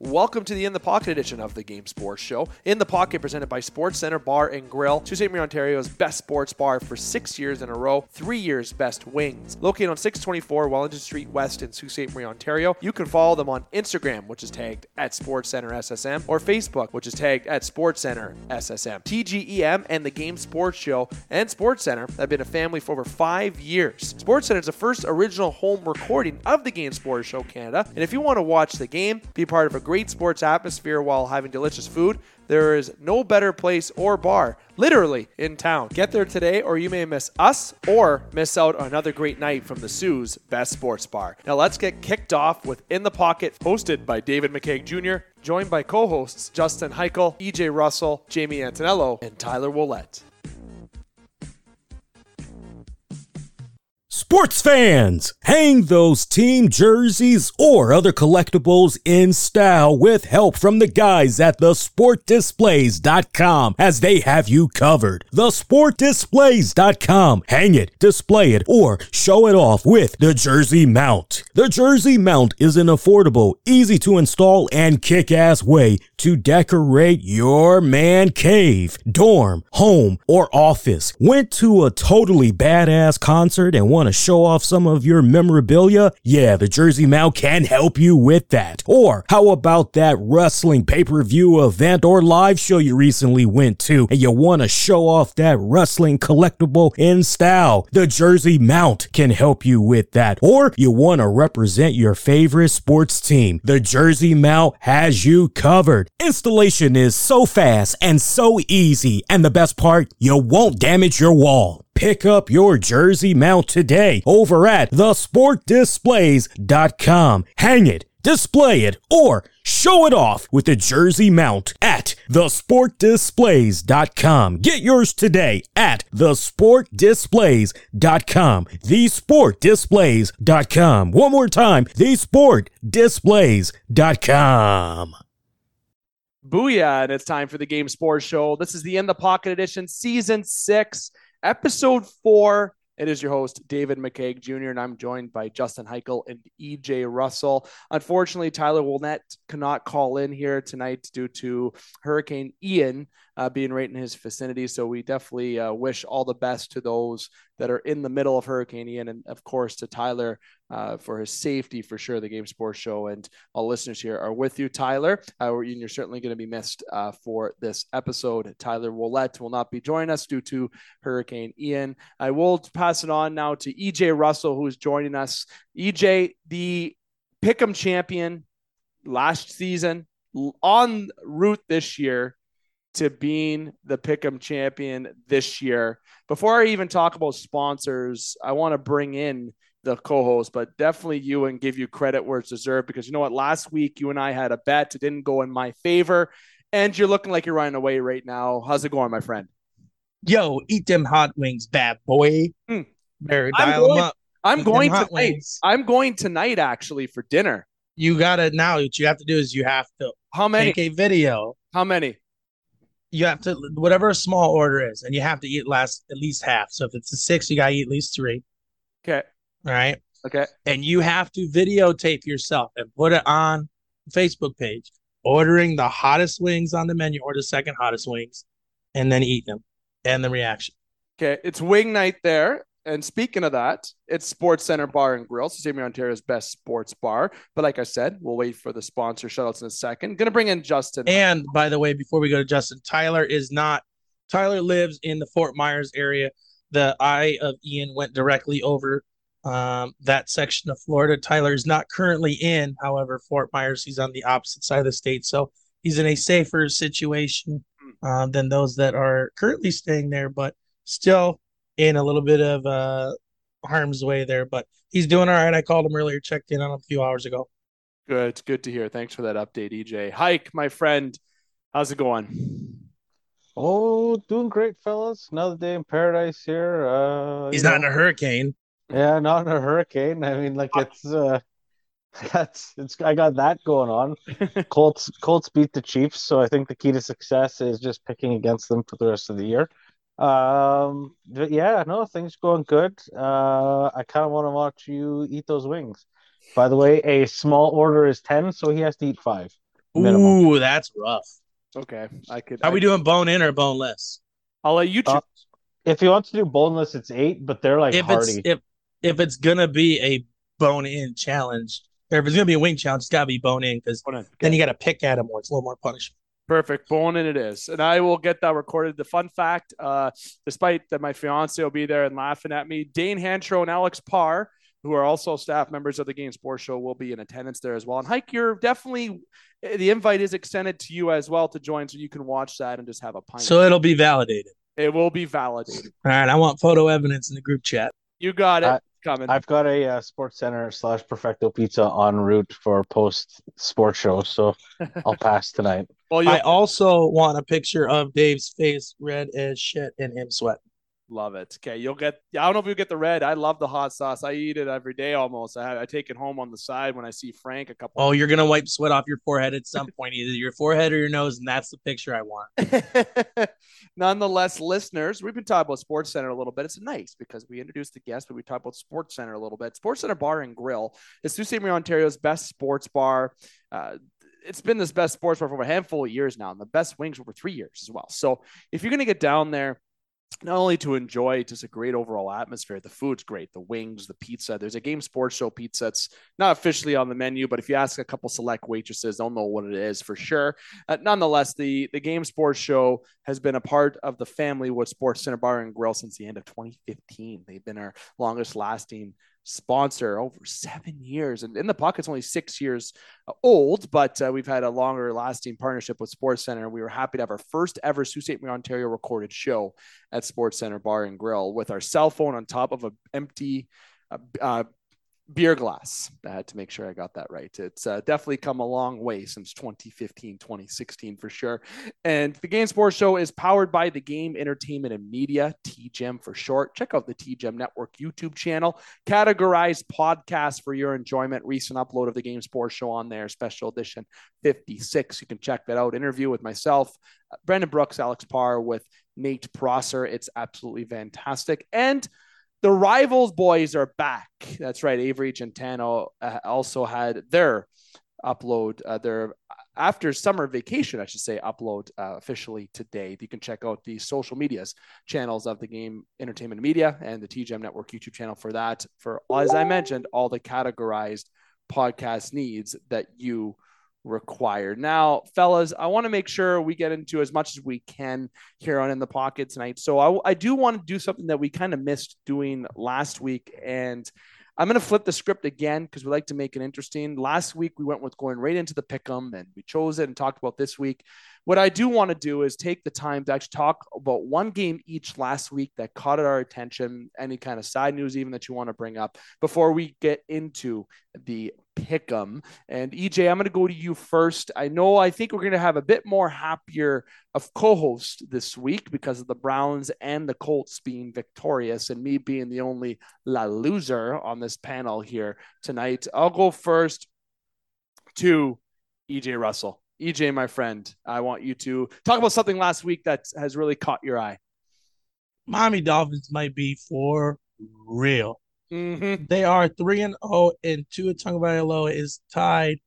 Welcome to the In the Pocket edition of the Game Sports Show. In the Pocket, presented by Sports Center Bar and Grill, Sault. Marie, Ontario's best sports bar for six years in a row, three years best wings. Located on 624 Wellington Street West in Sault Ste. Marie, Ontario. You can follow them on Instagram, which is tagged at Sports Center SSM, or Facebook, which is tagged at Sports Center SSM. TGEM and the Game Sports Show and Sports Center have been a family for over five years. Sports Center is the first original home recording of the Game Sports Show Canada, and if you want to watch the game, be part of a great sports atmosphere while having delicious food, there is no better place or bar, literally, in town. Get there today, or you may miss us or miss out on another great night from the Soo's Best Sports Bar. Now, let's get kicked off with In the Pocket, hosted by David McCaig Jr., joined by co hosts Justin Hykel, EJ Russell, Jamie Antonello, and Tyler Willett. Sports fans, hang those team jerseys or other collectibles in style with help from the guys at thesportdisplays.com as they have you covered. Thesportdisplays.com. Hang it, display it, or show it off with the Jersey Mount. The Jersey Mount is an affordable, easy to install, and kick ass way to decorate your man cave, dorm, home, or office. Went to a totally badass concert and want to show off some of your memorabilia? Yeah, the Jersey Mount can help you with that. Or how about that wrestling pay-per-view event or live show you recently went to and you want to show off that wrestling collectible in style? The Jersey Mount can help you with that. Or you want to represent your favorite sports team. The Jersey Mount has you covered. Installation is so fast and so easy. And the best part, you won't damage your wall. Pick up your jersey mount today over at thesportdisplays.com. Hang it, display it, or show it off with the jersey mount at thesportdisplays.com. Get yours today at thesportdisplays.com. Thesportdisplays.com. One more time, thesportdisplays.com. Booyah, and it's time for the Game Sports Show. This is the In the Pocket edition, season six, episode four. It is your host, David McCaig Jr., and I'm joined by Justin Hykel and EJ Russell. Unfortunately, Tyler Willett cannot call in here tonight due to Hurricane Ian uh, being right in his vicinity. So we definitely uh, wish all the best to those that are in the middle of Hurricane Ian, and of course to Tyler uh, for his safety for sure. The Game Sports Show and all listeners here are with you, Tyler. Uh, you're certainly going to be missed uh, for this episode. Tyler Willett will not be joining us due to Hurricane Ian. I will pass it on now to EJ Russell, who is joining us. EJ, the Pick'em champion last season, on route this year to being the Pick'em champion this year. Before I even talk about sponsors, I want to bring in the co-host, but definitely you and give you credit where it's deserved because you know what? Last week you and I had a bet. It didn't go in my favor, and you're looking like you're running away right now. How's it going, my friend? Yo, eat them hot wings, bad boy. Hmm. Better I'm dial going- them up. I'm Eat going tonight. wings. I'm going tonight actually for dinner. You gotta now. What you have to do is you have to How many? take a video. How many? You have to whatever a small order is, and you have to eat last at least half. So if it's a six, you gotta eat at least three. Okay. All right, Okay. and you have to videotape yourself and put it on Facebook page, ordering the hottest wings on the menu or the second hottest wings, and then eat them and the reaction. Okay. It's wing night there. And speaking of that, it's Sports Center Bar and Grill, so Same Ontario's best sports bar. But like I said, we'll wait for the sponsor shoutouts in a second. Gonna bring in Justin. And by the way, before we go to Justin, Tyler is not. Tyler lives in the Fort Myers area. The eye of Ian went directly over um, that section of Florida. Tyler is not currently in, however, Fort Myers. He's on the opposite side of the state, so he's in a safer situation uh, than those that are currently staying there, but still in a little bit of uh, harm's way there. But he's doing all right. I called him earlier, checked in on him a few hours ago. Good, good to hear. Thanks for that update, EJ. Hike, my friend. How's it going? Oh, doing great, fellas. Another day in paradise here. Uh, He's you not in a hurricane. yeah, not in a hurricane. I mean, like it's uh, that's it's. I got that going on. Colts, Colts beat the Chiefs, so I think the key to success is just picking against them for the rest of the year. Um, but yeah, no, things going good. Uh, I kind of want to watch you eat those wings. By the way, a small order is ten, so he has to eat five. minimum. Ooh, that's rough. Okay, I could. Are I, we doing bone in or boneless? I'll let you choose. Uh, If he wants to do boneless, it's eight, but they're like if hearty. it's if if it's gonna be a bone in challenge, or if it's gonna be a wing challenge, it's gotta be bone in because then you gotta pick at him or It's a little more punishment. Perfect. Bone in it is. And I will get that recorded. The fun fact, uh, despite that my fiance will be there and laughing at me, Dane Hantro and Alex Parr, who are also staff members of the Game Sports Show, will be in attendance there as well. And Hike, you're definitely the invite is extended to you as well to join so you can watch that and just have a pint. So it'll be validated. it will be validated. All right, I want photo evidence in the group chat. You got it. I- coming. I've got a uh, Sports Center slash Perfecto Pizza en route for post sports show, so I'll pass tonight. well, I also want a picture of Dave's face red as shit and him sweat. Love it. Okay, you'll get. I don't know if you get the red. I love the hot sauce. I eat it every day almost. I, I take it home on the side when I see Frank a couple. Oh, you're gonna wipe sweat off your forehead at some point, either your forehead or your nose, and that's the picture I want. Nonetheless, listeners, we've been talking about Sports Center a little bit. It's nice because we introduced the guest, but we talked about Sports Center a little bit. Sports Center Bar and Grill is Sault Ste. Marie, Ontario's best sports bar. Uh, it's been this best sports bar for a handful of years now, and the best wings over three years as well. So if you're going to get down there, not only to enjoy just a great overall atmosphere, the food's great, the wings, the pizza. There's a game sports show pizza. It's not officially on the menu, but if you ask a couple select waitresses, they'll know what it is for sure. Uh, nonetheless, the the game sports show has been a part of the family with Sports Center Bar and Grill since the end of 2015. They've been our longest lasting sponsor over seven years and in the pocket's only six years old but uh, we've had a longer lasting partnership with sports center we were happy to have our first ever Sault Ste. Marie, ontario recorded show at sports center bar and grill with our cell phone on top of an empty uh, uh, beer glass. I had to make sure I got that right. It's uh, definitely come a long way since 2015, 2016 for sure. And the Game Sports Show is powered by the Game Entertainment and Media, TGEM for short. Check out the TGEM Network YouTube channel. Categorized podcast for your enjoyment. Recent upload of the Game Sports Show on there, special edition 56. You can check that out. Interview with myself, uh, Brandon Brooks, Alex Parr, with Nate Prosser. It's absolutely fantastic. And the rivals boys are back. That's right. Avery Gentano uh, also had their upload, uh, their after summer vacation, I should say, upload uh, officially today. You can check out the social medias channels of the Game Entertainment Media and the TGEM Network YouTube channel for that. For as I mentioned, all the categorized podcast needs that you require. Now, fellas, I want to make sure we get into as much as we can here on In the Pocket tonight. So I, I do want to do something that we kind of missed doing last week. And I'm going to flip the script again because we like to make it interesting. Last week, we went with going right into the pick 'em and we chose it and talked about this week. What I do want to do is take the time to actually talk about one game each last week that caught our attention, any kind of side news, even that you want to bring up before we get into the pick 'em. And EJ, I'm going to go to you first. I know I think we're going to have a bit more happier of co-host this week because of the Browns and the Colts being victorious and me being the only la loser on this panel here tonight. I'll go first to EJ Russell. EJ, my friend, I want you to talk about something last week that has really caught your eye. Miami Dolphins might be for real. Mm-hmm. They are three and zero, and Tua Tagovailoa is tied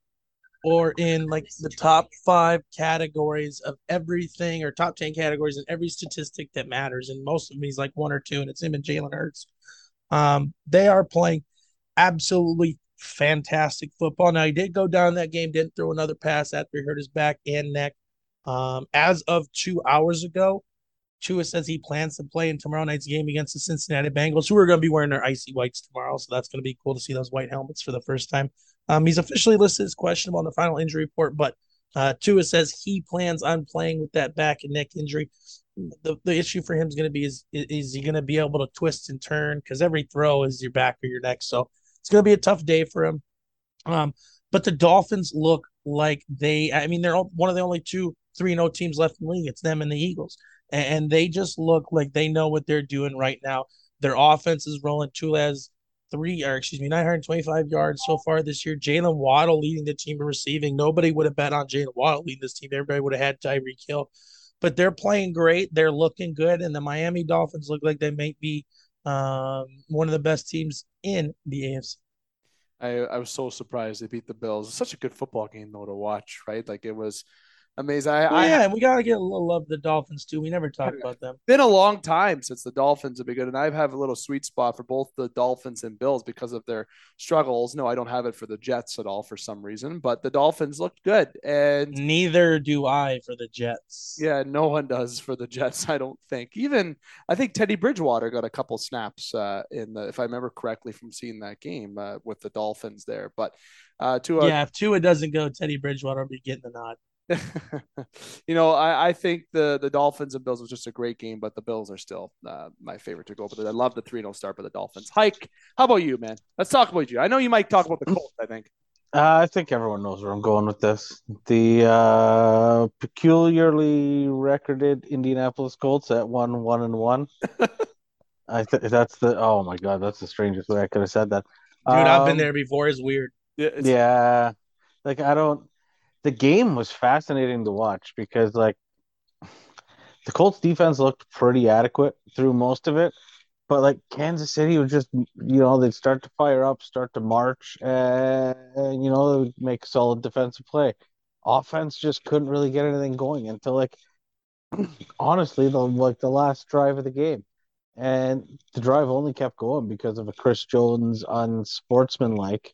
or in like the top five categories of everything, or top ten categories in every statistic that matters. And most of them, he's like one or two, and it's him and Jalen Hurts. Um, they are playing absolutely fantastic football. Now he did go down that game, didn't throw another pass after he hurt his back and neck. Um, as of two hours ago, Tua says he plans to play in tomorrow night's game against the Cincinnati Bengals, who are going to be wearing their icy whites tomorrow. So that's going to be cool to see those white helmets for the first time. Um, he's officially listed as questionable on the final injury report, but uh, Tua says he plans on playing with that back and neck injury. The, the issue for him is going to be is is he going to be able to twist and turn because every throw is your back or your neck. So it's going to be a tough day for him. Um, but the Dolphins look like they, I mean, they're one of the only two 3 0 teams left in the league. It's them and the Eagles. And, they just look like they know what they're doing right now. Their offense is rolling. Tulez three, or excuse me, 925 yards so far this year. Jaylen Waddle leading the team in receiving. Nobody would have bet on Jaylen Waddle leading this team. Everybody would have had Tyreek Hill. But they're playing great. They're looking good. And the Miami Dolphins look like they might be um, one of the best teams in the AFC. I, I was so surprised they beat the Bills. It's such a good football game though to watch, right? Like it was amazing. I, I yeah, and we gotta get a little love the Dolphins too. We never talk about them. been a long time since the Dolphins have been good, and I have a little sweet spot for both the Dolphins and Bills because of their struggles. No, I don't have it for the Jets at all for some reason, but the Dolphins looked good, and Neither do I for the Jets. yeah, no one does for the Jets. I don't think. Even I think Teddy Bridgewater got a couple snaps uh, in the, if I remember correctly from seeing that game uh, with the Dolphins there. But uh, to a, Yeah, if Tua doesn't go, Teddy Bridgewater will be getting the nod. you know, I, I think the the Dolphins and Bills was just a great game, but the Bills are still uh, my favorite to go. But I love the 3 0 start by the Dolphins. Hike, how about you, man? Let's talk about you. I know you might talk about the Colts, I think. Uh, I think everyone knows where I'm going with this. The uh, peculiarly recorded Indianapolis Colts at one one and one. I think that's the oh my god, that's the strangest way I could have said that. Dude, I've been Um, there before. It's weird. Yeah, it's- Yeah, like I don't. The game was fascinating to watch because like the Colts defense looked pretty adequate through most of it, but like Kansas City would just you know they'd start to fire up, start to march, and you know they would make solid defensive play. Offense just couldn't really get anything going until like honestly the like the last drive of the game. And the drive only kept going because of a Chris Jones unsportsmanlike,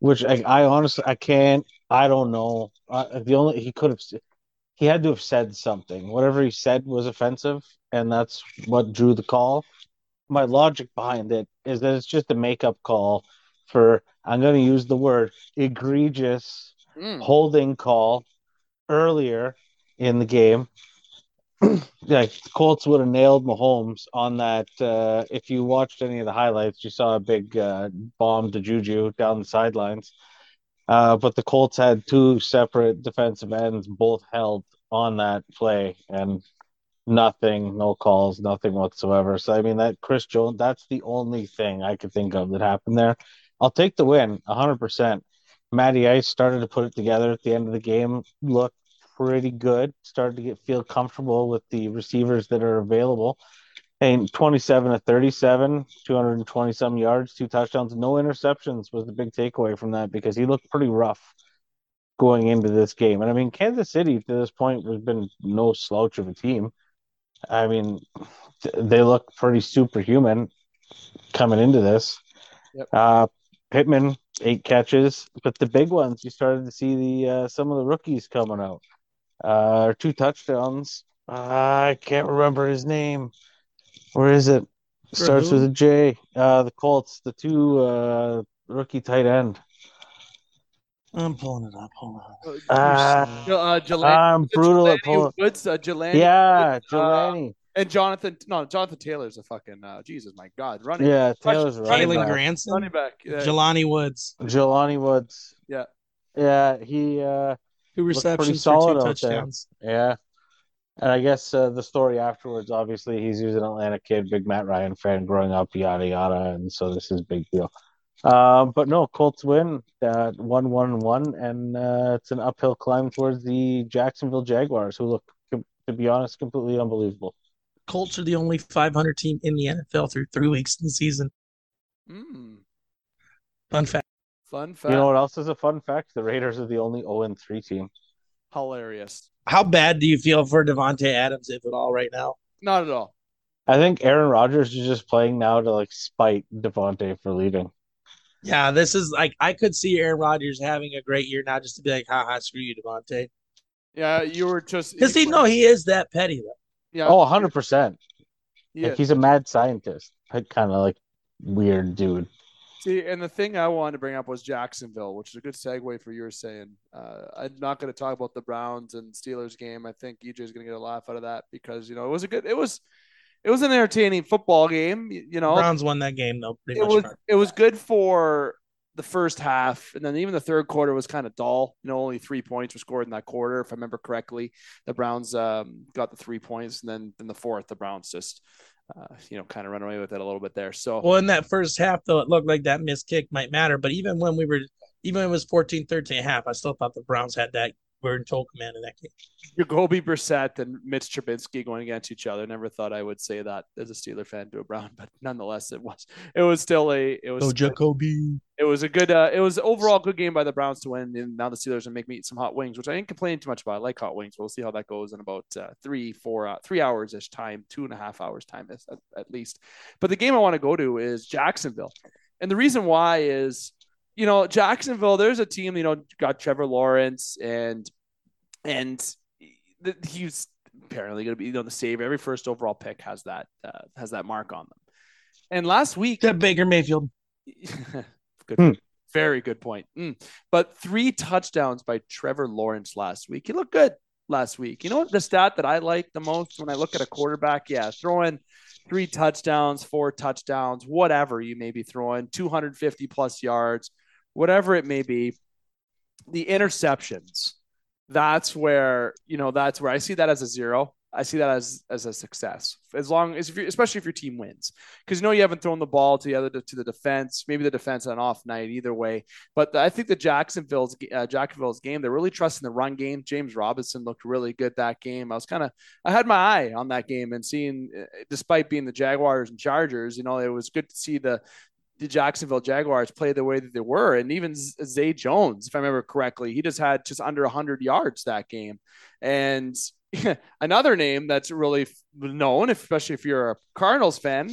which I, I honestly I can't I don't know. Uh, the only he could have he had to have said something. Whatever he said was offensive, and that's what drew the call. My logic behind it is that it's just a makeup call for I'm going to use the word egregious Mm. holding call earlier in the game. like the Colts would have nailed Mahomes on that. Uh, if you watched any of the highlights, you saw a big uh, bomb to Juju down the sidelines. Uh, but the Colts had two separate defensive ends, both held on that play, and nothing, no calls, nothing whatsoever. So I mean, that Chris Jones, that's the only thing I could think of that happened there. I'll take the win, hundred percent. Matty Ice started to put it together at the end of the game. Looked pretty good. Started to get feel comfortable with the receivers that are available. And 27 to 37, 220 some yards, two touchdowns, no interceptions was the big takeaway from that because he looked pretty rough going into this game. And I mean, Kansas City to this point has been no slouch of a team. I mean, they look pretty superhuman coming into this. Yep. Uh, Pittman eight catches, but the big ones you started to see the uh, some of the rookies coming out. Uh, two touchdowns. Uh, I can't remember his name. Where is it? For Starts who? with a J. Uh, the Colts, the two uh, rookie tight end. I'm pulling it up. Hold on. Ah, Uh, uh, Jelani, I'm brutal at pulling. Woods, uh, Jelani, Yeah, uh, Jelani. and Jonathan. No, Jonathan Taylor's a fucking uh, Jesus, my God, running, Yeah, Taylor's a running Jalen back. Granson, running back. Yeah, Jelani Woods. Jelani Woods. Yeah. Yeah, he uh Two pretty receptions solid for two out there. touchdowns. yeah. And I guess uh, the story afterwards, obviously, he's he's an Atlanta kid, big Matt Ryan fan growing up, yada yada, and so this is a big deal. Um, but no, Colts win uh, one one one, and uh, it's an uphill climb towards the Jacksonville Jaguars, who look, to be honest, completely unbelievable. Colts are the only 500 team in the NFL through three weeks in the season. Mm, Fun fact. Fun fact. You know what else is a fun fact? The Raiders are the only zero and three team. Hilarious. How bad do you feel for Davante Adams, if at all, right now? Not at all. I think Aaron Rodgers is just playing now to like spite Davante for leaving. Yeah, this is like I could see Aaron Rodgers having a great year now, just to be like, "Ha ha, screw you, Davante." Yeah, you were just Because he no, he is that petty though. Yeah, Oh, 100%. yeah. Like he's a mad scientist. Like kind of like weird dude. See, and the thing I wanted to bring up was Jacksonville, which is a good segue for you were saying. Uh, I'm not going to talk about the Browns and Steelers game. I think EJ is going to get a laugh out of that because you know it was a good, it was, it was an entertaining football game. You, know, Browns won that game though, it was it was good for the first half, and then even the third quarter was kind of dull. You know, only three points were scored in that quarter, if I remember correctly. The Browns um, got the three points, and then in the fourth, the Browns just, uh, you know, kind of run away with it a little bit there. So Well, in that first half, though, it looked like that missed kick might matter. But even when we were, even when it was 14 13 half, I still thought the Browns had that were in total command in that game. Jacoby Brissett and Mitch Trubisky going against each other. Never thought I would say that as a Steeler fan to a Brown, but nonetheless, it was it was still a it was oh Jacoby. It was a good uh, it was overall good game by the Browns to win, and now the Steelers are make me eat some hot wings, which I ain't complaining too much about. I like hot wings. We'll see how that goes in about uh, three four uh, three hours ish time, two and a half hours time at, at least. But the game I want to go to is Jacksonville, and the reason why is you know, Jacksonville, there's a team, you know, got Trevor Lawrence and and he's apparently going to be you know the savior. Every first overall pick has that uh, has that mark on them. And last week, that Baker Mayfield. good, hmm. very good point. Mm. But three touchdowns by Trevor Lawrence last week. He looked good last week. You know what the stat that I like the most when I look at a quarterback? Yeah, throwing three touchdowns, four touchdowns, whatever you may be throwing, 250 plus yards whatever it may be, the interceptions, that's where, you know, that's where I see that as a zero. I see that as as a success. As long as if you especially if your team wins. Because you know you haven't thrown the ball to the other to the defense. Maybe the defense on off night either way. But I think the Jacksonville's uh, Jacksonville's game they're really trusting the run game. James Robinson looked really good that game. I was kind of I had my eye on that game and seeing uh, despite being the Jaguars and Chargers you know it was good to see the the Jacksonville Jaguars play the way that they were. And even Zay Jones, if I remember correctly, he just had just under 100 yards that game. And another name that's really known, especially if you're a Cardinals fan,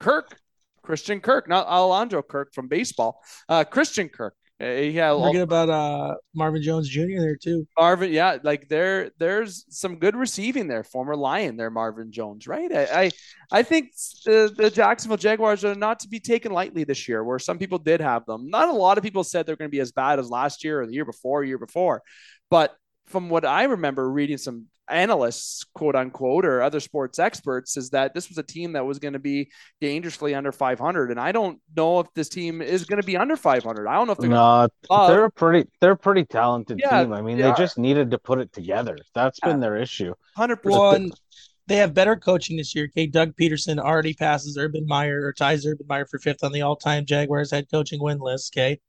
Kirk, Christian Kirk, not Alejandro Kirk from baseball, uh, Christian Kirk. Yeah, uh, forget about uh, Marvin Jones Jr. there too. Marvin, yeah, like there, there's some good receiving there. Former Lion there, Marvin Jones, right? I, I, I think the, the Jacksonville Jaguars are not to be taken lightly this year. Where some people did have them, not a lot of people said they're going to be as bad as last year or the year before, year before, but from what I remember reading some analysts, quote unquote, or other sports experts, is that this was a team that was going to be dangerously under 500. And I don't know if this team is going to be under 500. I don't know if they're no, gonna, uh, they're a pretty they're a pretty talented yeah, team. I mean, they, they just needed to put it together. That's yeah. been their issue. Hundred percent. They have better coaching this year. Okay, Doug Pederson already passes Urban Meyer or ties Urban Meyer for fifth on the all-time Jaguars head coaching win list. Okay,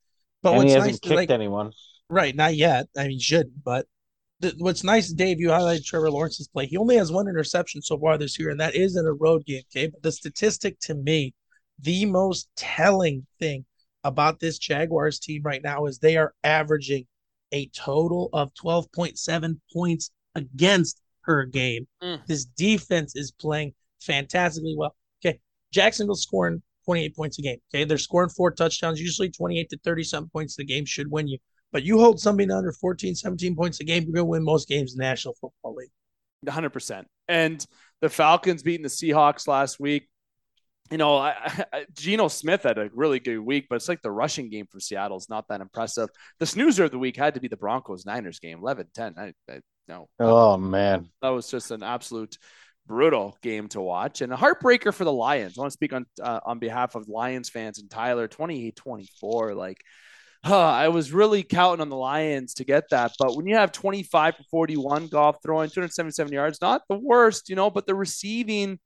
but and what's he hasn't nice kicked like, anyone. Right, not yet. I mean, shouldn't, but the, what's nice, Dave, you highlighted Trevor Lawrence's play. He only has one interception so far this year, and that is in a road game. Okay, but the statistic to me, the most telling thing about this Jaguars team right now is they are averaging a total of 12.7 points against per game. Mm. This defense is playing fantastically well. Okay, Jacksonville scoring 28 points a game. Okay, they're scoring four touchdowns, usually 28 to 30 some points the game should win you. But you hold somebody under 14, 17 points a game, you're going to win most games in the National Football League. 100%. And the Falcons beating the Seahawks last week. You know, I, I, Geno Smith had a really good week, but it's like the rushing game for Seattle is not that impressive. The snoozer of the week had to be the Broncos Niners game, 11 10. I, I, no. Oh, man. That was just an absolute brutal game to watch and a heartbreaker for the Lions. I want to speak on uh, on behalf of Lions fans and Tyler 28 24. Like, huh, I was really counting on the Lions to get that. But when you have 25 for 41 Goff throwing 277 yards, not the worst, you know, but the receiving,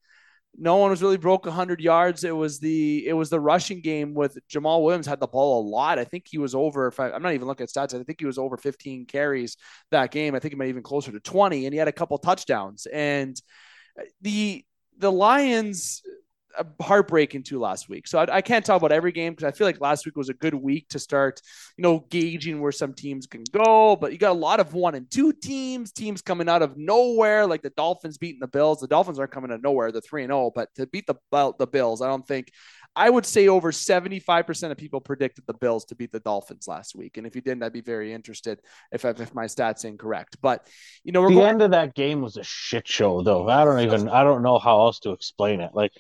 no one was really broke 100 yards. It was the it was the rushing game with Jamaal Williams had the ball a lot. I think he was over. If I, I'm not even looking at stats, I think he was over 15 carries that game. I think he might even closer to 20, and he had a couple touchdowns. And uh, the the Lions heartbreaking too last week. So I, I can't talk about every game because I feel like last week was a good week to start, you know, gauging where some teams can go. But you got a lot of one and two teams, teams coming out of nowhere, like the Dolphins beating the Bills. The Dolphins aren't coming out of nowhere; they're three and zero. Oh, but to beat the the Bills, I don't think. I would say over 75% of people predicted the Bills to beat the Dolphins last week. And if you didn't, I'd be very interested if, if my stats incorrect. But, you know, the going- end of that game was a shit show, though. I don't even, I don't know how else to explain it. Like,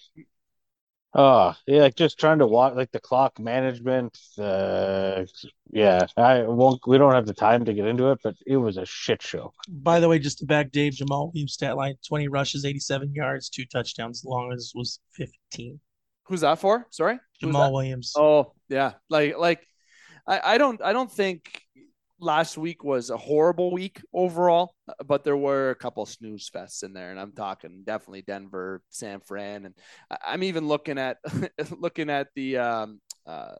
Oh, yeah, like just trying to watch like the clock management. Uh, yeah, I won't. We don't have the time to get into it, but it was a shit show. By the way, just to back Dave Jamaal Williams stat line: twenty rushes, eighty-seven yards, two touchdowns. Long as was fifteen. Who's that for? Sorry, Jamaal Williams. Oh yeah, like like I, I don't I don't think last week was a horrible week overall, but there were a couple snooze fests in there, and I'm talking definitely Denver, San Fran, and I'm even looking at looking at the um uh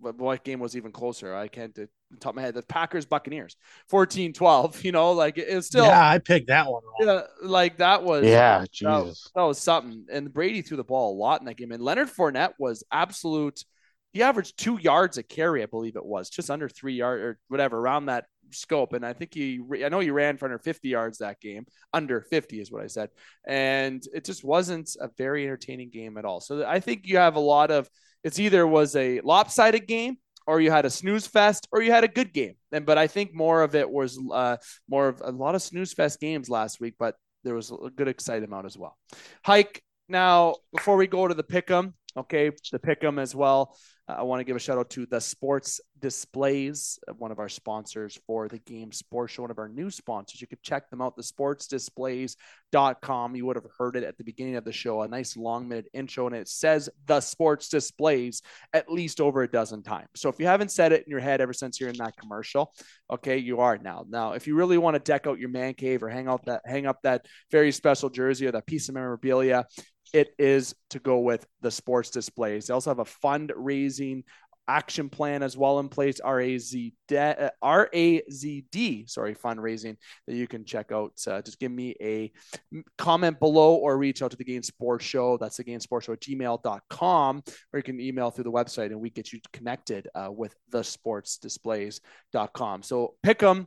what, what game was even closer? I can't top of my head, the Packers Buccaneers 14 12. You know, like it's still, yeah, I picked that one. Wrong. yeah, like that was, Yeah, that, Jesus. that was something. And Brady threw the ball a lot in that game. And Leonard Fournette was absolute. He averaged two yards a carry, I believe it was, just under three yards or whatever around that scope. And I think he, I know he ran for under 50 yards that game. Under 50 is what I said. And it just wasn't a very entertaining game at all. So I think you have a lot of, it's either was a lopsided game or you had a snooze fest or you had a good game. And but I think more of it was uh, more of a lot of snooze fest games last week, but there was a good excited amount as well. Hike now before we go to the pick'em, okay, the pick'em as well. Uh, I want to give a shout out to the Sports Displays, uh, one of our sponsors for the Game Sports Show, one of our new sponsors. You could check them out, the sportsdisplays.com. You would have heard it at the beginning of the show, a nice long minute intro, and it says the Sports Displays at least over a dozen times. So if you haven't said it in your head ever since you're in that commercial, okay, you are now. Now, if you really want to deck out your man cave or hang out that hang up that very special jersey or that piece of memorabilia, it is to go with the sports displays. They also have a fundraising action plan as well in place razd uh, razd sorry fundraising that you can check out. Uh, just give me a comment below or reach out to the game sports show. That's the game sports show at gmail.com or you can email through the website and we get you connected uh, with the sports displays.com so pick them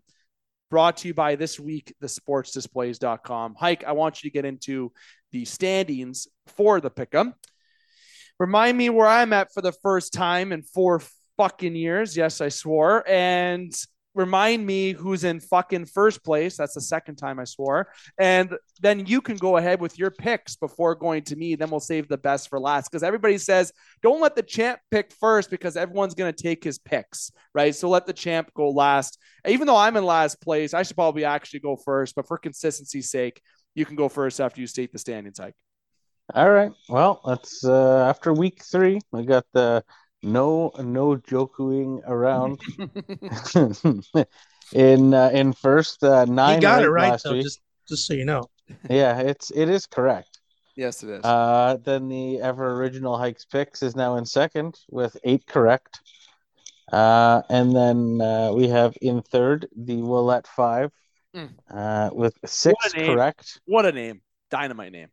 brought to you by this week the sports displays.com hike i want you to get into the standings for the pick'em. Remind me where I'm at for the first time in four fucking years. Yes, I swore. And remind me who's in fucking first place. That's the second time I swore. And then you can go ahead with your picks before going to me. Then we'll save the best for last because everybody says don't let the champ pick first because everyone's going to take his picks, right? So let the champ go last. Even though I'm in last place, I should probably actually go first. But for consistency's sake, you can go first after you state the standings, Hike. All right. Well, that's uh, after week three. We got the no no joking around in uh, in first uh, nine. You got it right though. week. Just just so you know. Yeah, it's it is correct. Yes, it is. Uh, then the ever original hikes picks is now in second with eight correct. Uh, and then uh, we have in third the Willette five Mm. uh, with six What correct. what a name. Dynamite name.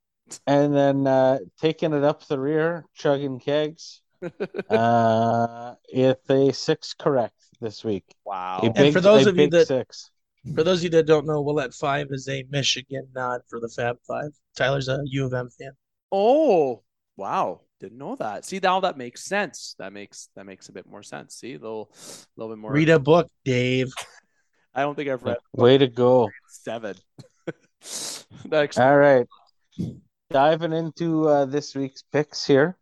And then uh, taking it up the rear, chugging kegs, uh, with a six correct this week. wow. A big, for those of you that- six. For those of you that don't know, Willette Five is a Michigan nod for the Fab Five. Tyler's a U of M fan. Oh, wow. Didn't know that. See, now that makes sense. That makes that makes a bit more sense. See, a little, a little bit more. Read a book, Dave. I don't think I've read Way to go. seven. that All right. Diving into uh, this week's picks here.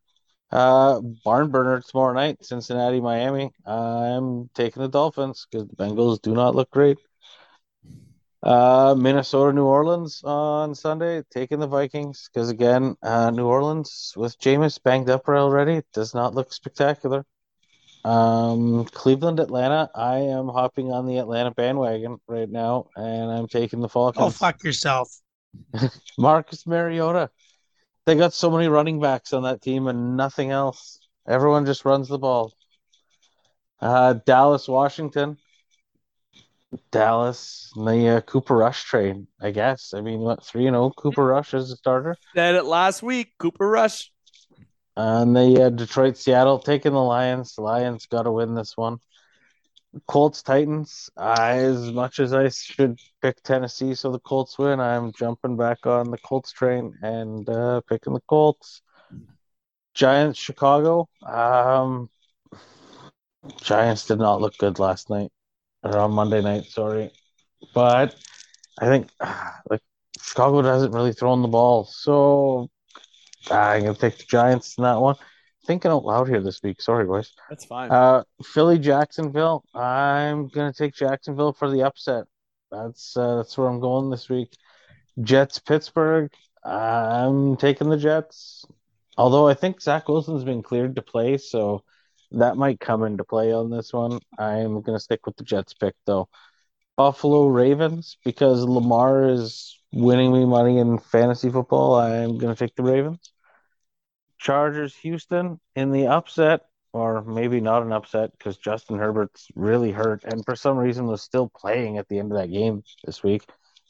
Uh, barn burner tomorrow night, Cincinnati, Miami. I'm taking the Dolphins because the Bengals do not look great. Uh, Minnesota, New Orleans on Sunday, taking the Vikings because again, uh, New Orleans with Jameis banged up already does not look spectacular. Um, Cleveland, Atlanta. I am hopping on the Atlanta bandwagon right now, and I'm taking the Falcons. Oh fuck yourself. Marcus Mariota. They got so many running backs on that team and nothing else. Everyone just runs the ball. Uh, Dallas, Washington. Dallas, the uh, Cooper Rush train, I guess. I mean, what, 3 0 Cooper Rush as a starter? Said it last week. Cooper Rush. And the uh, Detroit, Seattle taking the Lions. The Lions got to win this one. Colts, Titans. As much as I should pick Tennessee so the Colts win, I'm jumping back on the Colts train and uh, picking the Colts. Giants, Chicago. Um, Giants did not look good last night or on Monday night. Sorry, but I think like Chicago hasn't really throw thrown the ball, so I'm gonna take the Giants in that one. Thinking out loud here this week. Sorry, boys. That's fine. Uh, Philly, Jacksonville. I'm gonna take Jacksonville for the upset. That's uh, that's where I'm going this week. Jets, Pittsburgh. I'm taking the Jets. Although I think Zach Wilson's been cleared to play, so that might come into play on this one. I'm gonna stick with the Jets pick though. Buffalo Ravens because Lamar is winning me money in fantasy football. I'm gonna take the Ravens. Chargers, Houston in the upset. or maybe not an upset because Justin Herbert's really hurt and for some reason was still playing at the end of that game this week.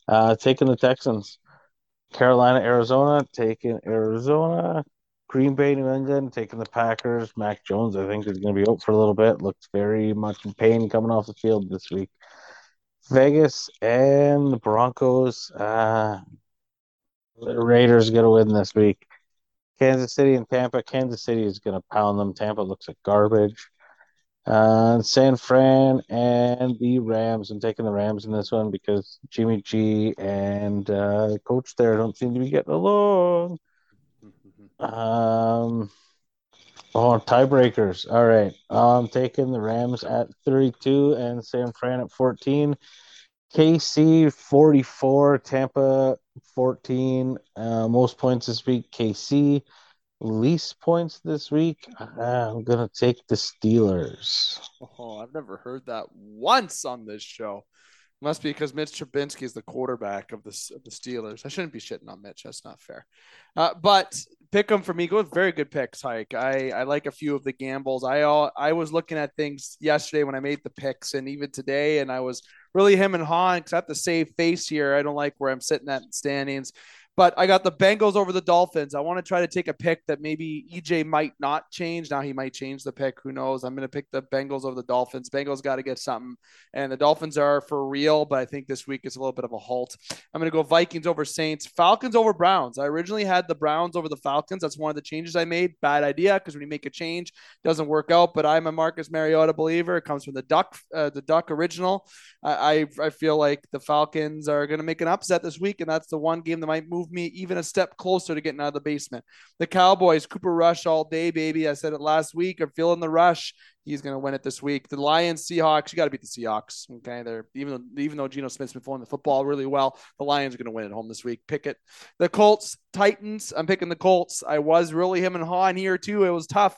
Uh, taking the Texans. Carolina, Arizona, taking Arizona. Green Bay, New England, taking the Packers. Mac Jones, I think, is going to be out for a little bit. Looks very much in pain coming off the field this week. Vegas and the Broncos. Uh, the Raiders going to win this week. Kansas City and Tampa. Kansas City is going to pound them. Tampa looks like garbage. Uh, San Fran and the Rams. I'm taking the Rams in this one because Jimmy G and uh, coach there don't seem to be getting along. Um, oh, tiebreakers. All right. I'm taking the Rams at 32 and San Fran at 14. KC 44, Tampa 14. Uh, most points this week, KC. Least points this week, uh, I'm going to take the Steelers. Oh, I've never heard that once on this show. Must be because Mitch Trubisky is the quarterback of the, of the Steelers. I shouldn't be shitting on Mitch. That's not fair. Uh, but pick them for me. Go with very good picks, Hike. I, I like a few of the gambles. I all I was looking at things yesterday when I made the picks, and even today, and I was really him and Han because I have to save face here. I don't like where I'm sitting at standings. But I got the Bengals over the Dolphins. I want to try to take a pick that maybe EJ might not change. Now he might change the pick. Who knows? I'm going to pick the Bengals over the Dolphins. Bengals got to get something. And the Dolphins are for real, but I think this week is a little bit of a halt. I'm going to go Vikings over Saints, Falcons over Browns. I originally had the Browns over the Falcons. That's one of the changes I made. Bad idea because when you make a change, doesn't work out. But I'm a Marcus Mariota believer. It comes from the Duck, uh, the Duck original. I, I, I feel like the Falcons are going to make an upset this week, and that's the one game that might move move me even a step closer to getting out of the basement. The Cowboys, Cooper Rush all day, baby. I said it last week. I'm feeling the rush. He's going to win it this week. The Lions, Seahawks, you got to beat the Seahawks. Okay, they're even though even though Geno Smith's been throwing the football really well, the Lions are going to win at home this week. Pick it. The Colts, Titans. I'm picking the Colts. I was really him and Han here too. It was tough.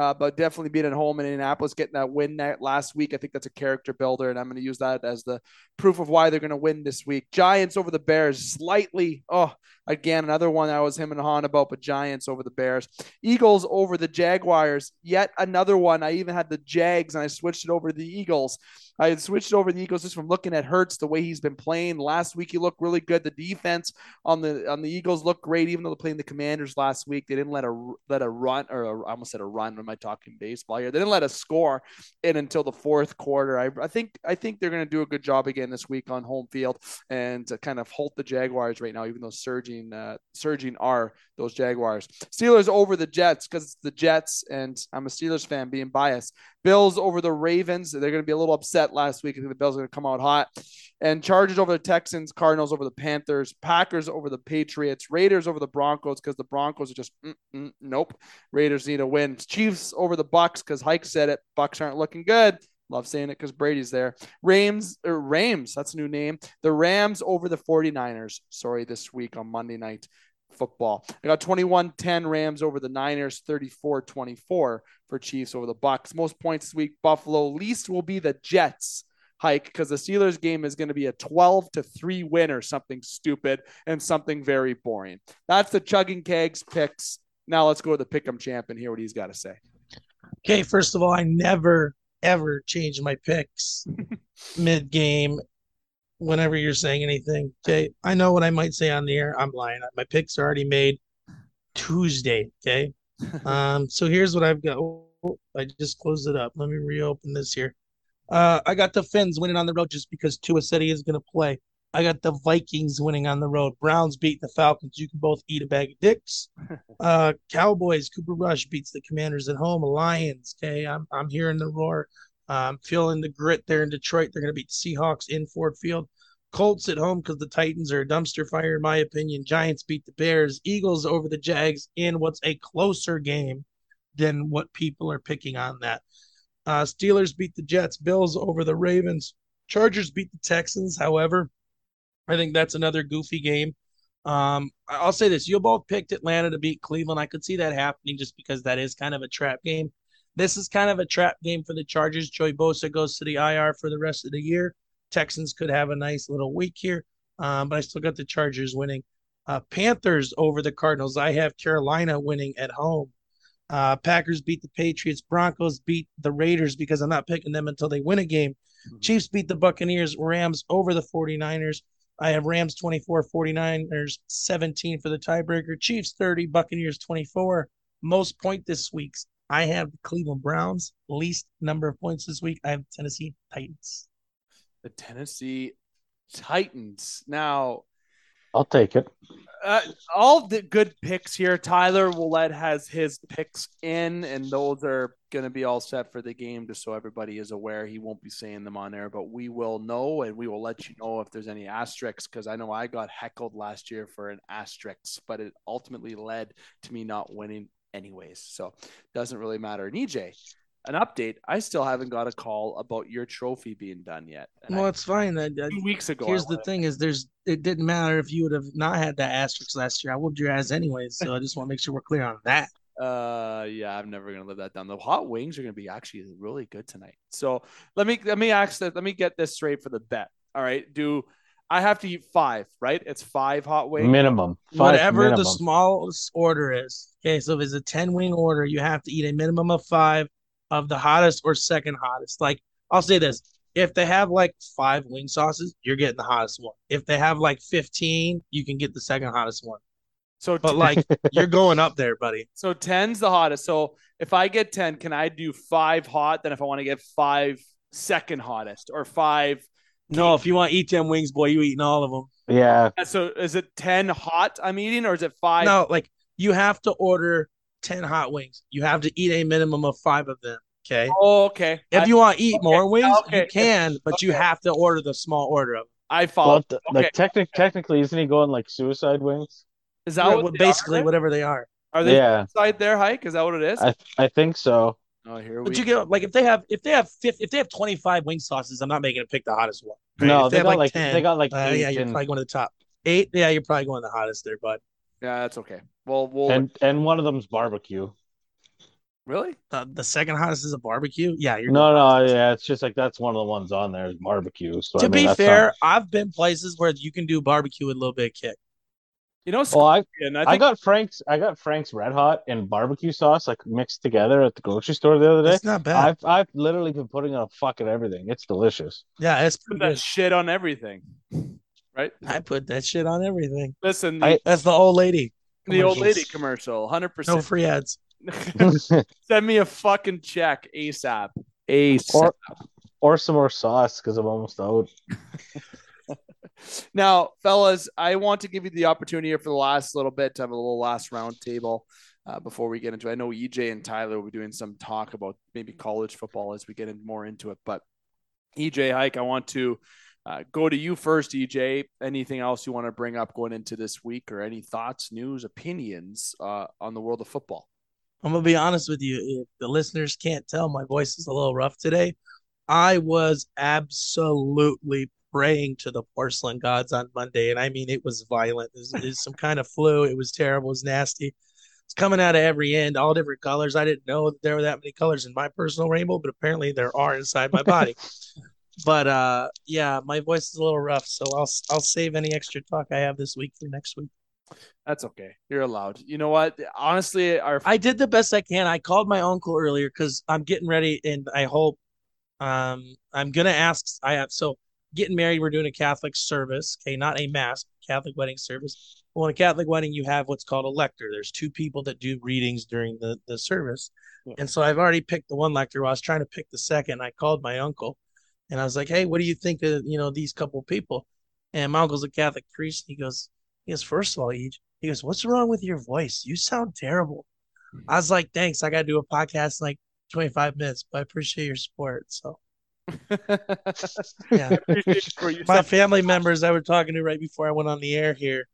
Uh, but definitely being at home in Indianapolis, getting that win that last week, I think that's a character builder, and I'm going to use that as the proof of why they're going to win this week. Giants over the Bears, slightly. Oh, again, another one I was him and Han about, but Giants over the Bears. Eagles over the Jaguars, yet another one. I even had the Jags, and I switched it over to the Eagles. I had switched over the Eagles just from looking at Hurts the way he's been playing. Last week he looked really good. The defense on the on the Eagles looked great, even though they're playing the Commanders last week. They didn't let a let a run or a, I almost said a run. Am I talking baseball here? They didn't let a score in until the fourth quarter. I, I think I think they're going to do a good job again this week on home field and kind of halt the Jaguars right now, even though surging uh, surging are those Jaguars. Steelers over the Jets because it's the Jets, and I'm a Steelers fan being biased. Bills over the Ravens. They're going to be a little upset last week. I think the Bills are going to come out hot. And Chargers over the Texans, Cardinals over the Panthers, Packers over the Patriots, Raiders over the Broncos because the Broncos are just mm, mm, nope. Raiders need a win. Chiefs over the Bucks because Hike said it. Bucks aren't looking good. Love saying it because Brady's there. Rams, or Rams, that's a new name. The Rams over the 49ers. Sorry, this week on Monday night football. I got 21-10 Rams over the Niners, 34-24 for Chiefs over the Bucks. Most points this week, Buffalo. Least will be the Jets hike because the Steelers game is going to be a 12 to 3 win or something stupid and something very boring. That's the chugging kegs picks. Now let's go to the pick'em champ and hear what he's got to say. Okay, first of all, I never ever change my picks mid game whenever you're saying anything. Okay. I know what I might say on the air. I'm lying. My picks are already made Tuesday. Okay. um, so here's what I've got. Oh, I just closed it up. Let me reopen this here. Uh, I got the Fins winning on the road just because Tua said he is going to play. I got the Vikings winning on the road. Browns beat the Falcons. You can both eat a bag of dicks. Uh, Cowboys, Cooper Rush beats the Commanders at home. Lions, okay, I'm I'm hearing the roar. I'm feeling the grit there in Detroit. They're going to beat the Seahawks in Ford Field. Colts at home because the Titans are a dumpster fire, in my opinion. Giants beat the Bears. Eagles over the Jags in what's a closer game than what people are picking on that. Uh, Steelers beat the Jets. Bills over the Ravens. Chargers beat the Texans. However, I think that's another goofy game. Um, I'll say this: you both picked Atlanta to beat Cleveland. I could see that happening just because that is kind of a trap game. This is kind of a trap game for the Chargers. Joey Bosa goes to the IR for the rest of the year. Texans could have a nice little week here, um, but I still got the Chargers winning. Uh, Panthers over the Cardinals. I have Carolina winning at home. Uh, Packers beat the Patriots. Broncos beat the Raiders because I'm not picking them until they win a game. Mhm. Chiefs beat the Buccaneers. Rams over the 49ers. I have Rams 24, 49ers 17 for the tiebreaker. Chiefs 30, Buccaneers 24. Most point this week. I have the Cleveland Browns. Least number of points this week. I have Tennessee Titans. The Tennessee Titans. Now, I'll take it. uh, all the good picks here. Tyler Willett has his picks in, and those are going to be all set for the game, just so everybody is aware. He won't be saying them on air, but we will know, and we will let you know if there's any asterisks, because I know I got heckled last year for an asterisk, but it ultimately led to me not winning anyways. So doesn't really matter. And EJ, an update. I still haven't got a call about your trophy being done yet. And Well, I- it's fine. I, I, two weeks ago. here's the thing: is there's it didn't matter if you would have not had that asterisk last year. I whooped your ass anyways. So I just want to make sure we're clear on that. Uh, yeah, I'm never gonna live that down. The hot wings are gonna be actually really good tonight. So let me let me ask that. Let me get this straight for the bet. All right, do I have to eat five? Right, it's five hot wings. Minimum. Five Whatever minimum. the smallest order is. Okay, so if it's a 10 wing order, you have to eat a minimum of five of the hottest or second hottest. Like, I'll say this if they have like five wing sauces, you're getting the hottest one. If they have like 15, you can get the second hottest one. So But like, you're going up there, buddy. so ten's the hottest. So if I get ten, can I do five hot? Then if I want to get five second hottest or five. No, if you want to eat them wings, boy, you eating all of them. yeah. Uh, so is it ten hot I'm eating or is it five? No, like you have to order 10 hot wings. You have to eat a minimum of five of them. Okay. Oh, okay. If I, you want to eat more wings, okay. you can, but you have to order the small order of them. I follow. Well, okay. like technic- technically, isn't he going like suicide wings? is that Yeah, what basically are? whatever they are. Are they Yeah, side there, hike? Is that what it is? I I think so. Oh, here But we you get like if they have if they have 50, if they have twenty five wing sauces, I'm not making it pick the hottest one. right? No, If they, have, got like, 10, they got like uh, yeah, you're and, probably going to the top eight. Yeah, you're probably going the hottest there, bud. Yeah, that's okay. Well, we'll and and one of them's barbecue. really. The, the second hottest is a barbecue. Yeah, you're No, going no, hottest. yeah, it's just like that's one of the ones on there is barbecue. So To I mean, be fair, not- I've been places where you can do barbecue with a little bit of kick. You know, well, I Scorpion, I I, got Frank's I got Frank's Red Hot and barbecue sauce like mixed together at the grocery store the other day. It's not bad. I've I've literally been putting on fucking everything. It's delicious. yeah, it's put that good. shit on everything, right? I put that shit on everything. Listen, the, I- That's the old lady. the old lady commercial, hundred percent. No percent. free ads. Send me a fucking check ASAP. ASAP. or or some more sauce because I'm almost out. Now, fellas, I want to give you the opportunity here for the last little bit to have a little last round table uh, before we get into it. I know EJ and Tyler will be doing some talk about maybe college football as we get in more into it. But EJ Hike, I want to uh, go to you first, EJ. Anything else you want to bring up going into this week or any thoughts, news, opinions uh, on the world of football? I'm gonna be honest with you. If the listeners can't tell, my voice is a little rough today. I was absolutely praying to the porcelain gods on Monday, and I mean it was violent. It was, it was some kind of flu. It was terrible. It was nasty. It's coming out of every end, all different colors. I didn't know that there were that many colors in my personal rainbow, but apparently there are inside my body. but uh, yeah, my voice is a little rough, so I'll I'll save any extra talk I have this week for next week. That's okay. You're allowed. You know what? Honestly, our I did the best I can. I called my uncle earlier because I'm getting ready, and I hope um I'm gonna ask. I have so getting married. We're doing a Catholic service, okay, not a mass, Catholic wedding service. Well, in a Catholic wedding, you have what's called a lector. There's two people that do readings during the the service, Yeah. and so I've already picked the one lector. While I was trying to pick the second. I called my uncle, and I was like, "Hey, what do you think of you know these couple people?" And my uncle's a Catholic priest. He goes, "He goes, first of all, Ej, he goes, what's wrong with your voice? You sound terrible." I was like, thanks. I got to do a podcast in like 25 minutes, but I appreciate your support. So, yeah. My family members I were talking to right before I went on the air here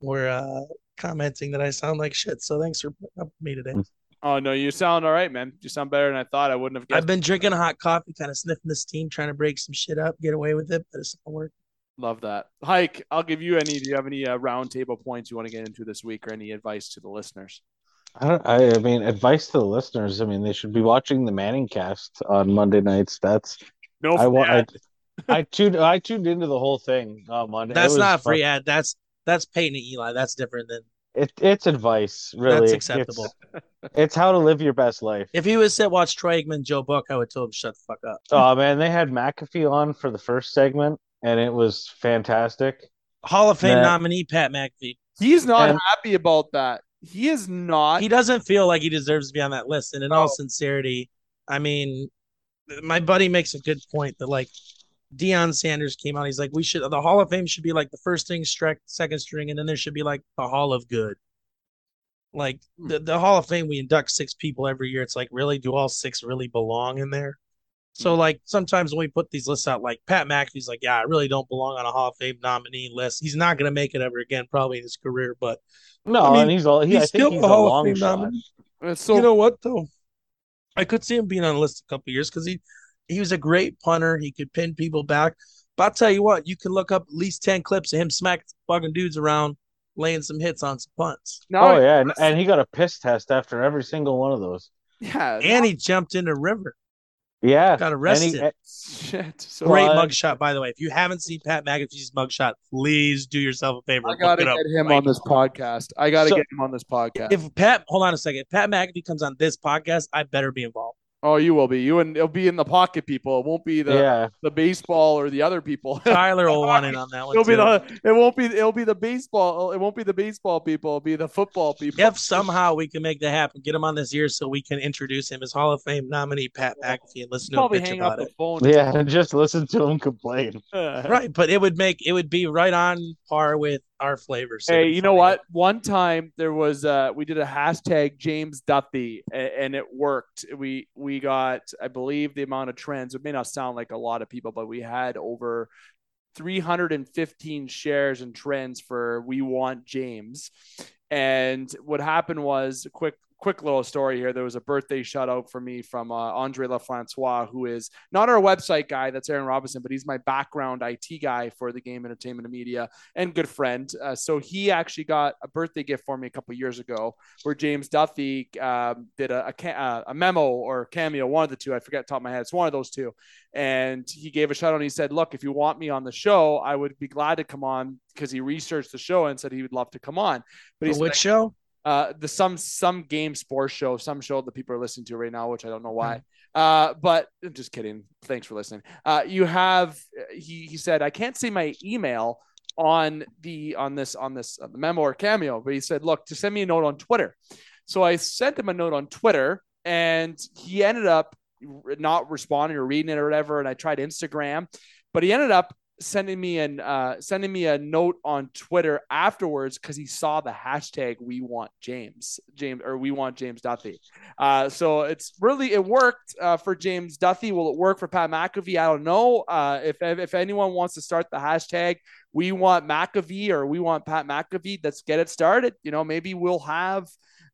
were uh, commenting that I sound like shit. So, thanks for putting up with me today. Oh no, you sound all right, man. You sound better than I thought. I wouldn't have guessed. I've been drinking hot coffee, kind of sniffing the steam, trying to break some shit up, get away with it, but it's not working. Love that. Hike, I'll give you any. Do you have any uh, roundtable points you want to get into this week or any advice to the listeners? I don't. I, I mean, advice to the listeners. I mean, they should be watching the Manning Cast on Monday nights. That's No, I want. want. I, I tuned. I tuned into the whole thing um, on Monday. That's not a free fun. ad. That's that's Peyton and Eli. That's different than it it's advice, really. That's acceptable. It's, how to live your best life. If he was said watch Troy Aikman, Joe Buck, I would tell him shut the fuck up. Oh man, they had McAfee on for the first segment, and it was fantastic. Hall of Fame That- nominee Pat McAfee. He's not And- happy about that. He is not. He doesn't feel like he deserves to be on that list. And in all sincerity, I mean, my buddy makes a good point that like Deion Sanders came out. He's like, we should the Hall of Fame should be like the first thing, strike, second string, and then there should be like the Hall of Good. Like the, the Hall of Fame, we induct six people every year. It's like, really, do all six really belong in there? So like sometimes when we put these lists out, like Pat McAfee's like, yeah, I really don't belong on a Hall of Fame nominee list. He's not gonna make it ever again, probably in his career, but No, I mean, and he's all he, I he's think still he's a a Hall of Fame shot. nominee. So you know what though? I could see him being on the list a couple years because he he was a great punter. He could pin people back. But I'll tell you what, you can look up at least ten clips of him smacking fucking dudes around, laying some hits on some punts. now. Oh yeah, and, and he got a piss test after every single one of those. yeah. And he jumped in the river. Yeah, Got and arrested. he, Shit. So Great Well, mugshot, by the way. If you haven't seen Pat McAfee's mugshot, please do yourself a favor. I gotta get up him right on this podcast. I gotta So- get him on this podcast. If Pat, hold on a second. If Pat McAfee comes on this podcast, I better be involved. Oh, you will be. You and it'll be in the pocket people. It won't be the yeah, the baseball or the other people. Tyler will want in on that one. It'll be the. It won't be. It'll be the baseball. It won't be the baseball people. It'll be the football people. If somehow we can make that happen, get him on this year so we can introduce him as Hall of Fame nominee Pat McAfee and listen to him Probably bitch hang up about the it. phone. yeah, and just listen to him complain. Right, but it would make it would be right on par with our flavors. So Hey, you know what? One time there was uh we did a hashtag James Duffy a- and it worked. We we got I believe the amount of trends. It may not sound like a lot of people, but we had over 315 shares and trends for we want James. And what happened was a quick quick little story here. There was a birthday shout out for me from uh, Andre LaFrancois, who is not our website guy, that's Aaron Robinson, but he's my background IT guy for the game entertainment and media and good friend. Uh, so he actually got a birthday gift for me a couple years ago where James Duffy um, did a, a, uh, a memo or cameo, one of the two. I forget top of my head. It's one of those two. And he gave a shout out and he said, Look, if you want me on the show, I would be glad to come on because he researched the show and said he would love to come on. But he's which show? Uh, the some some game sports show, some show that people are listening to right now, which I don't know why. Uh, but just kidding. Thanks for listening. Uh, you have he he said I can't see my email on the on this on this uh, memo or cameo, but he said, look, to send me a note on Twitter. So I sent him a note on Twitter, and he ended up not responding or reading it or whatever. And I tried Instagram, but he ended up sending me an uh, sending me a note on Twitter afterwards because he saw the hashtag we want James James or we want James Duffy. Uh, so it's really it worked uh, for James Duffy. Will it work for Pat McAfee? I don't know. Uh, if if anyone wants to start the hashtag we want McAfee or we want Pat McAfee, let's get it started. You know, maybe we'll have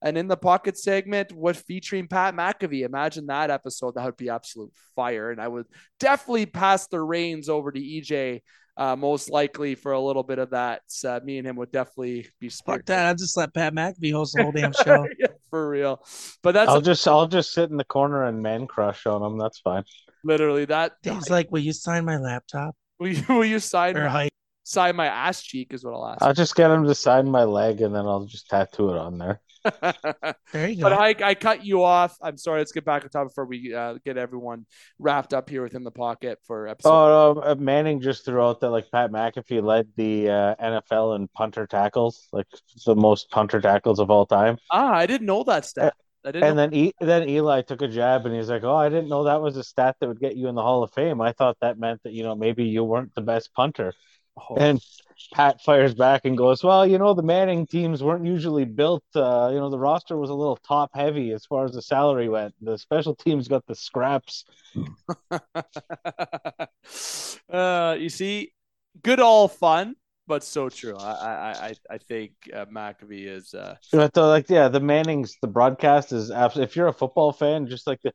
an in the pocket segment with featuring Pat McAfee. Imagine that episode. That would be absolute fire. And I would definitely pass the reins over to EJ, uh, most likely for a little bit of that. Uh, me and him would definitely be Fuck that. I'll just let Pat McAfee host the whole damn show. yeah, for real. But that's I'll just I'll just sit in the corner and man crush on him. That's fine. literally that. Dave's like, will you sign my laptop Will you, will you sign or height? sign my ass cheek? Is what I'll ask. I'll just get him to sign my leg and then I'll just tattoo it on there. There you But. I, I cut you off. I'm sorry. Let's get back on top before we uh, get everyone wrapped up here within the pocket for episode. Oh, no, uh, Manning just threw out that like Pat McAfee led the uh, NFL in punter tackles, like the most punter tackles of all time. ah, I didn't know that stat. I didn't. And know- then e- then Eli took a jab and he's like, "Oh, I didn't know that was a stat that would get you in the Hall of Fame. I thought that meant that you know maybe you weren't the best punter." Oh. And Pat fires back and goes, "Well, you know the Manning teams weren't usually built. Uh, you know the roster was a little top heavy as far as the salary went. The special teams got the scraps." uh, you see, good all fun, but so true. I I I, I think uh, McAfee is. Uh, But the, like, yeah, the Mannings, the broadcast is absolutely. If you're a football fan, just like the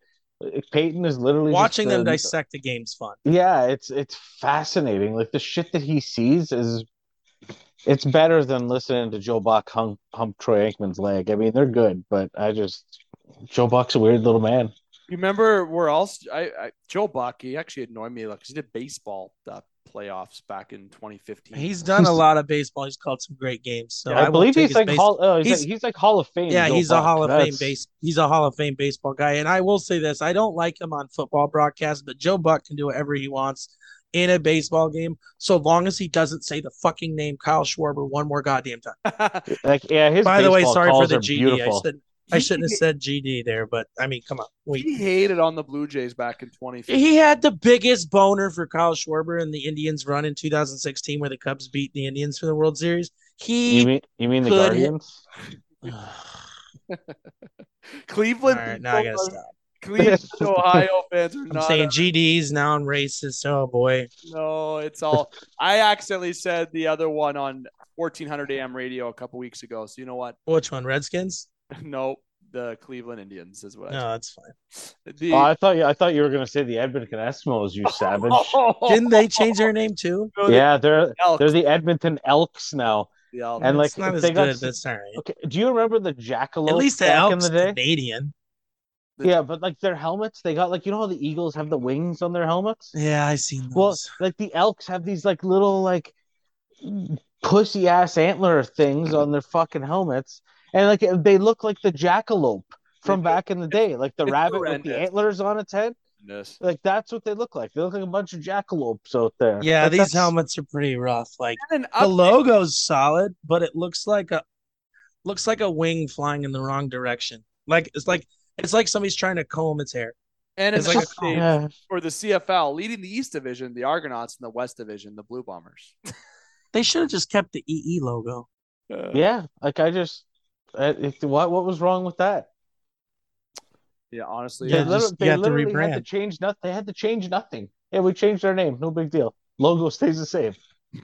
Peyton is literally just Watching them the- dissect the game's fun. Yeah, it's it's fascinating. Like the shit that he sees is it's better than listening to Joe Buck hump, hump Troy Aikman's leg. I mean, they're good, but I just Joe Buck's a weird little man. You remember where else? I, I Joe Buck. He actually annoyed me because he did baseball uh, playoffs back in 2015. He's done a lot of baseball. He's called some great games. So I, won't believe he's like base- hall, oh, he's, he's- like, he's like Hall of Fame. Yeah, Joe he's a Hall of Fame base. He's a Hall of Fame baseball guy, and I will say this: I don't like him on football broadcasts, but Joe Buck can do whatever he wants in a baseball game, so long as he doesn't say the fucking name Kyle Schwarber one more goddamn time. Like, yeah, his By the way, sorry for the are GD. I beautiful. Should I shouldn't have said GD there, but I mean, come on, wait. he hated on the Blue Jays back in 2015. He had the biggest boner for Kyle Schwarber in the Indians run in 2016, where the Cubs beat the Indians for the World Series. You He mean you mean the Guardians? Cleveland. All right, now I gotta stop. Cleveland, Ohio fans are I'm not. saying GDs now. I'm racist. Oh boy. no, it's all. I accidentally said the other one on 1400 AM radio a couple weeks ago. So you know what? Which one? Redskins? No, the Cleveland Indians is what. I No, that's fine. The, Oh, I thought you I thought you were gonna say the Edmonton Eskimos, you savage. Oh. Didn't they change their name too? No, yeah, they're Elks. they're the Edmonton Elks now. The Elks. And, like, it's not as they got good. s- That's all right. Okay, do you remember the jackalope At least the back Elks in the day? Canadian. Yeah, but like their helmets, they got like you know how the Eagles have the wings on their helmets? Yeah, I seen those. Well, like the Elks have these like little like pussy ass antler things on their fucking helmets, and like they look like the jackalope from back in the day, like the It's rabbit with the antlers on its head. Goodness. Like that's what they look like. They look like a bunch of jackalopes out there. yeah, Like, these that's- helmets are pretty rough. Like the logo's solid, but it looks like a looks like a wing flying in the wrong direction. Like it's like it's like somebody's trying to comb its hair. and it's it's like like a- Yeah. for the CFL, leading the East Division, the Argonauts, and the West Division, the Blue Bombers. They should have just kept the EE logo. Uh, Yeah, like I just, it, what what was wrong with that? yeah, honestly, Yeah, they just- they you have to literally had to change nothing. They had to change nothing. Yeah, we changed our name. No big deal. Logo stays the same.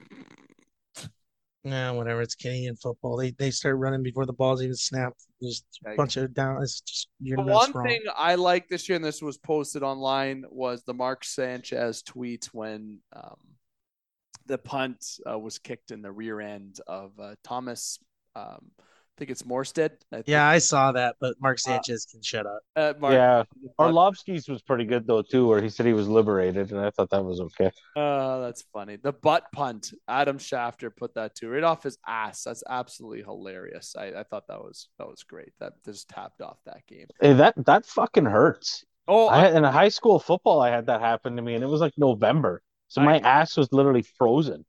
Yeah, whatever. It's Canadian football. They they start running before the balls even snap. Just a Okay. bunch of down. It's just you're The that's one wrong. thing I like this year, and this was posted online, was the Mark Sanchez tweet when um, the punt uh, was kicked in the rear end of uh, Thomas. Um, I think it's Morstead. I think, Yeah, I saw that, but Mark Sanchez can shut up. uh, Mark, yeah, but- Orlovsky's was pretty good though too, where he said he was liberated, and I thought that was okay. Oh, that's funny. The butt punt. Adam Schefter put that too, right off his ass. That's absolutely hilarious. I, I thought that was that was great. That just tapped off that game. Hey, that that fucking hurts. Oh, I had, in high school football, I had that happen to me, and it was like November, so my ass was literally frozen.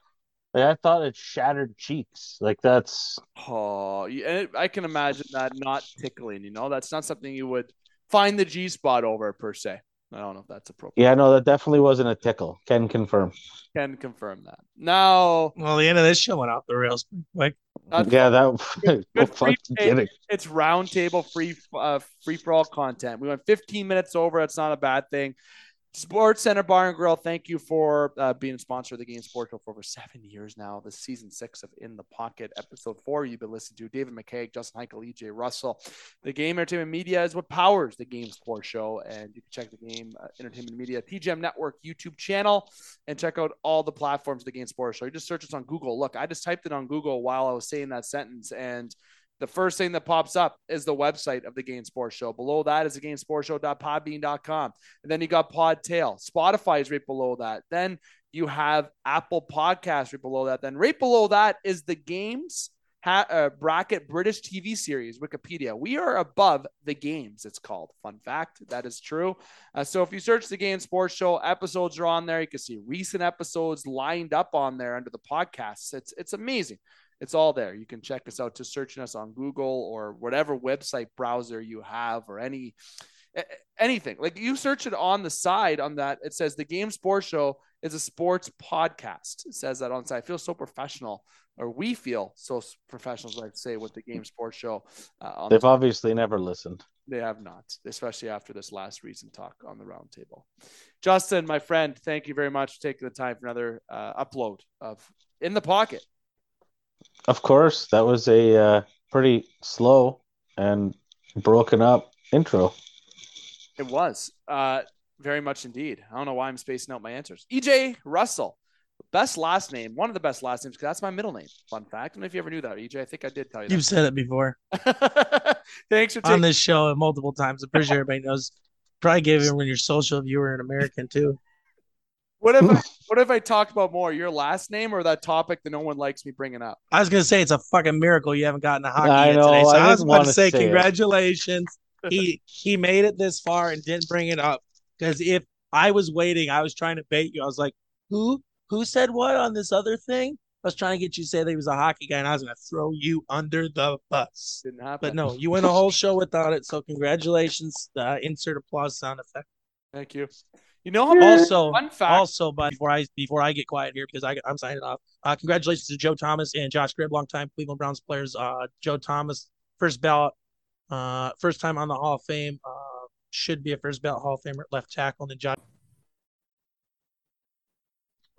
Like, I thought it shattered cheeks. Like that's Oh, and it, I can imagine that not tickling. You know, that's not something you would find the G spot over per se. I don't know if that's appropriate. yeah, no, that definitely wasn't a tickle. Can confirm. Can confirm that. Now, Well, the end of this show went off the rails pretty quick. that's yeah, that. no good fucking free kidding. it's roundtable free uh, free for all content. We went 15 minutes over. That's not a bad thing. Sports Center Bar and Grill, thank you for uh, being a sponsor of the Game Sports Show for over seven years now. This is season six of In the Pocket, episode four. You've been listening to David McCaig, Justin Hykel, EJ Russell. The Game Entertainment Media is what powers the Game Sports Show, and you can check the Game uh, Entertainment Media TGEM Network YouTube channel and check out all the platforms of the Game Sports Show. You just search us on Google. Look, I just typed it on Google while I was saying that sentence, and the first thing that pops up is the website of the Game Sports Show. Below that is the GameSportsShow.podbean.com. And then you got Podtail. Spotify is right below that. Then you have Apple Podcasts right below that. Then right below that is the Games ha- uh, Bracket British TV series, Wikipedia. We are above the games, it's called. Fun fact. That is true. Uh, so if you search the Game Sports Show, episodes are on there. You can see recent episodes lined up on there under the podcasts. It's, it's amazing. It's all there. You can check us out just searching us on Google or whatever website browser you have or any anything. Like you search it on the side on that, it says the Game Sports Show is a sports podcast. It says that on the side. I feel so professional, or we feel so professional, as I say, with the Game Sports Show. Uh, on They've the, obviously never listened. they have not, especially after this last recent talk on the roundtable. Justin, my friend, thank you very much for taking the time for another uh, upload of In the Pocket. Of course, that was a uh, pretty slow and broken up intro. It was uh, very much indeed. I don't know why I'm spacing out my answers. EJ Russell, best last name, one of the best last names because that's my middle name. Fun fact. I don't know if you ever knew that, EJ. I think I did tell you You've said it before. Thanks for on this show multiple times. I'm pretty sure everybody knows Probably gave everyone your social if you were an American too. What if I, what if I talked about more your last name or that topic that no one likes me bringing up? I was gonna say it's a fucking miracle you haven't gotten a hockey I know, today. So I I, was didn't about to say, say congratulations. he he made it this far and didn't bring it up because if I was waiting, I was trying to bait you. I was like, who who said what on this other thing? I was trying to get you to say that he was a hockey guy, and I was gonna throw you under the bus. Didn't happen. But no, you went a whole show without it. So congratulations. Uh, insert applause sound effect. Thank you. You know how Also, fun fact. also, but before I before I get quiet here because I, I'm signing off. Uh, congratulations to Joe Thomas and Josh Cribb, longtime Cleveland Browns players. Uh, Joe Thomas, first ballot, uh, first time on the Hall of Fame. Uh, should be a first ballot Hall of Famer at left tackle. And then Josh.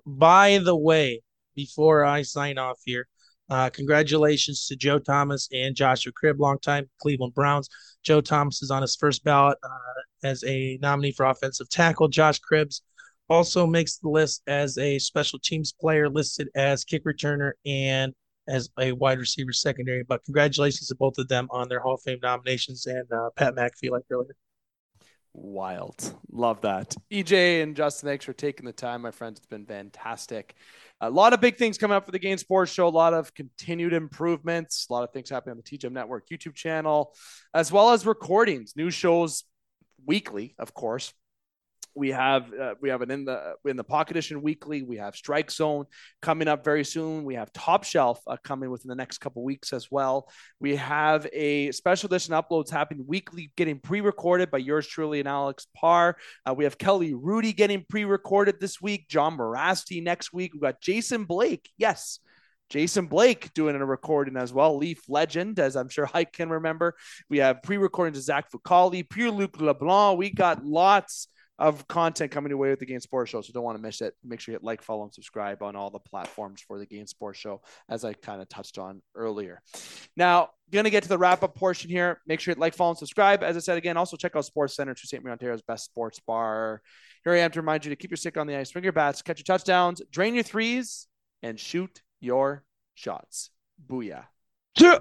By the way, before I sign off here, uh, congratulations to Joe Thomas and Joshua Cribb, longtime Cleveland Browns. Joe Thomas is on his first ballot uh, as a nominee for offensive tackle. Josh Cribbs also makes the list as a special teams player, listed as kick returner and as a wide receiver secondary. But congratulations to both of them on their Hall of Fame nominations and uh, Pat McAfee, like earlier. Wild. Love that. EJ and Justin, thanks for taking the time, my friends. It's been fantastic. A lot of big things coming up for the Game Sports Show. A lot of continued improvements. A lot of things happening on the TGEM Network YouTube channel, as well as recordings, new shows weekly, of course. We have uh, we have an in the in the Pocket Edition weekly. We have Strike Zone coming up very soon. We have Top Shelf uh, coming within the next couple weeks as well. We have a special edition uploads happening weekly, getting pre-recorded by yours truly and Alex Parr. Uh, we have Kelly Hrudey getting pre-recorded this week. John Morasti next week. We got Jason Blake. Yes. Jason Blake doing a recording as well. Leaf legend, as I'm sure Hike can remember. We have pre-recordings of Zach Fucale, Pierre Luc LeBlanc. We got lots of content coming your way with the Game Sports Show. So don't want to miss it. Make sure you hit like, follow, and subscribe on all the platforms for the Game Sports Show, as I kind of touched on earlier. Now, gonna get to the wrap up portion here. Make sure you hit like, follow, and subscribe. As I said again, also check out Sports Center Sault Ste. Marie, Ontario's best sports bar. Here I am to remind you to keep your stick on the ice, swing your bats, catch your touchdowns, drain your threes, and shoot your shots. Booyah. Yeah.